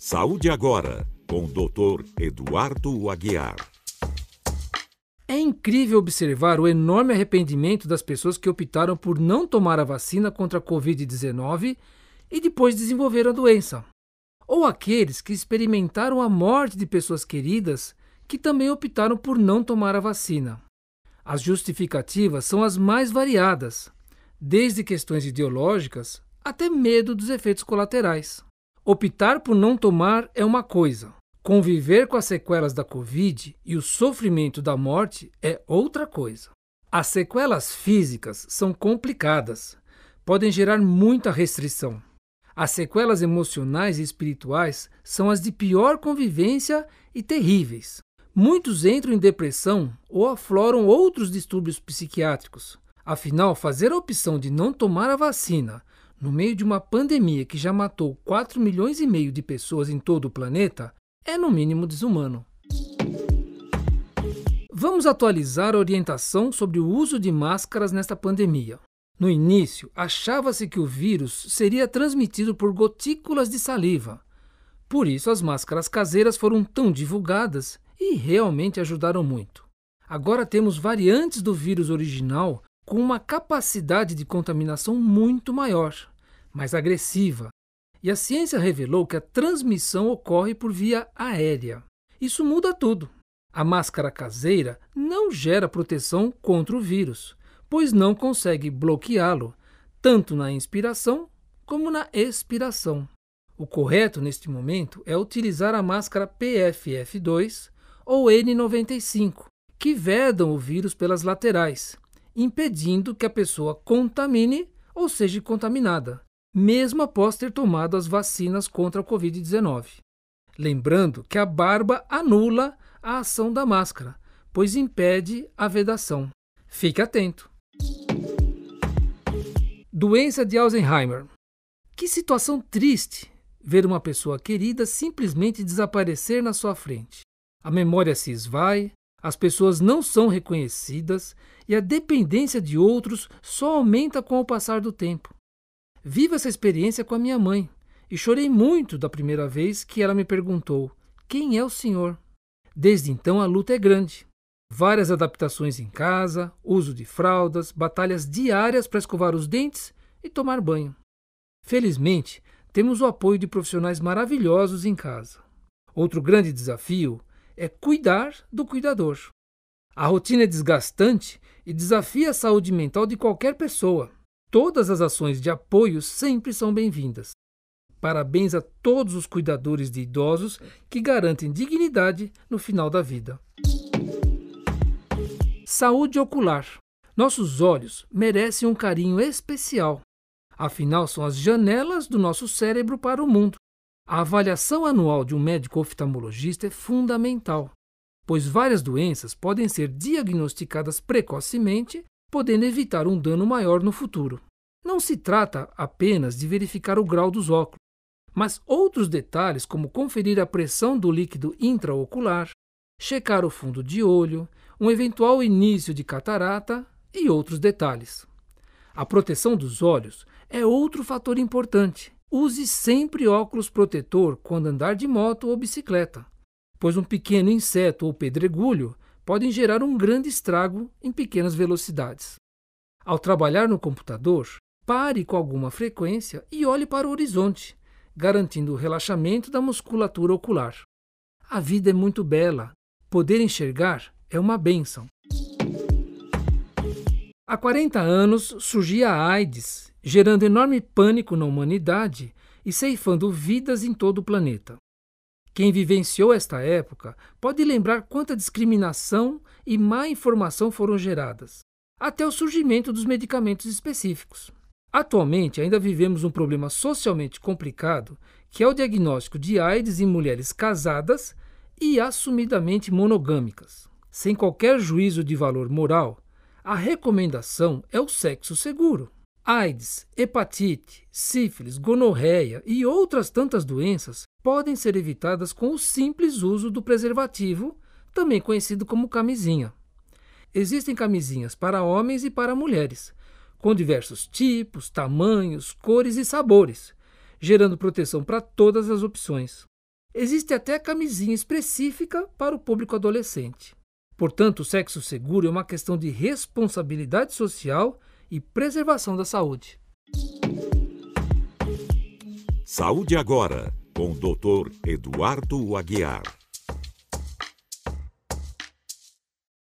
Saúde Agora, com o Dr. Eduardo Aguiar. É incrível observar o enorme arrependimento das pessoas que optaram por não tomar a vacina contra a Covid-19 e depois desenvolveram a doença. Ou aqueles que experimentaram a morte de pessoas queridas que também optaram por não tomar a vacina. As justificativas são as mais variadas, desde questões ideológicas até medo dos efeitos colaterais. Optar por não tomar é uma coisa, conviver com as sequelas da Covid e o sofrimento da morte é outra coisa. As sequelas físicas são complicadas, podem gerar muita restrição. As sequelas emocionais e espirituais são as de pior convivência e terríveis. Muitos entram em depressão ou afloram outros distúrbios psiquiátricos. Afinal, fazer a opção de não tomar a vacina no meio de uma pandemia que já matou 4 milhões e meio de pessoas em todo o planeta é no mínimo desumano. Vamos atualizar a orientação sobre o uso de máscaras nesta pandemia. No início, achava-se que o vírus seria transmitido por gotículas de saliva. Por isso, as máscaras caseiras foram tão divulgadas e realmente ajudaram muito. Agora temos variantes do vírus original com uma capacidade de contaminação muito maior, mais agressiva, e a ciência revelou que a transmissão ocorre por via aérea. Isso muda tudo. A máscara caseira não gera proteção contra o vírus, pois não consegue bloqueá-lo, tanto na inspiração como na expiração. O correto neste momento é utilizar a máscara PFF2 ou N95, que vedam o vírus pelas laterais, impedindo que a pessoa contamine ou seja contaminada, mesmo após ter tomado as vacinas contra a Covid-19. Lembrando que a barba anula a ação da máscara, pois impede a vedação. Fique atento. Doença de Alzheimer. Que situação triste ver uma pessoa querida simplesmente desaparecer na sua frente. A memória se esvai, as pessoas não são reconhecidas e a dependência de outros só aumenta com o passar do tempo. Vivo essa experiência com a minha mãe e chorei muito da primeira vez que ela me perguntou: Quem é o senhor? Desde então a luta é grande. Várias adaptações em casa, uso de fraldas, batalhas diárias para escovar os dentes e tomar banho. Felizmente, temos o apoio de profissionais maravilhosos em casa. Outro grande desafio é cuidar do cuidador. A rotina é desgastante e desafia a saúde mental de qualquer pessoa. Todas as ações de apoio sempre são bem-vindas. Parabéns a todos os cuidadores de idosos que garantem dignidade no final da vida. Saúde ocular. Nossos olhos merecem um carinho especial. Afinal, são as janelas do nosso cérebro para o mundo. A avaliação anual de um médico oftalmologista é fundamental, pois várias doenças podem ser diagnosticadas precocemente, podendo evitar um dano maior no futuro. Não se trata apenas de verificar o grau dos óculos, mas outros detalhes, como conferir a pressão do líquido intraocular, checar o fundo de olho, um eventual início de catarata e outros detalhes. A proteção dos olhos é outro fator importante Use sempre óculos protetor quando andar de moto ou bicicleta, pois um pequeno inseto ou pedregulho podem gerar um grande estrago em pequenas velocidades. Ao trabalhar no computador, pare com alguma frequência e olhe para o horizonte, garantindo o relaxamento da musculatura ocular. A vida é muito bela. Poder enxergar é uma bênção. Há 40 anos surgia a AIDS gerando enorme pânico na humanidade e ceifando vidas em todo o planeta. Quem vivenciou esta época pode lembrar quanta discriminação e má informação foram geradas, até o surgimento dos medicamentos específicos. Atualmente, ainda vivemos um problema socialmente complicado, que é o diagnóstico de AIDS em mulheres casadas e assumidamente monogâmicas. Sem qualquer juízo de valor moral, a recomendação é o sexo seguro. AIDS, hepatite, sífilis, gonorreia e outras tantas doenças podem ser evitadas com o simples uso do preservativo, também conhecido como camisinha. Existem camisinhas para homens e para mulheres, com diversos tipos, tamanhos, cores e sabores, gerando proteção para todas as opções. existe até camisinha específica para o público adolescente. Portanto, o sexo seguro é uma questão de responsabilidade social e preservação da saúde. Saúde agora, com o Dr. Eduardo Aguiar.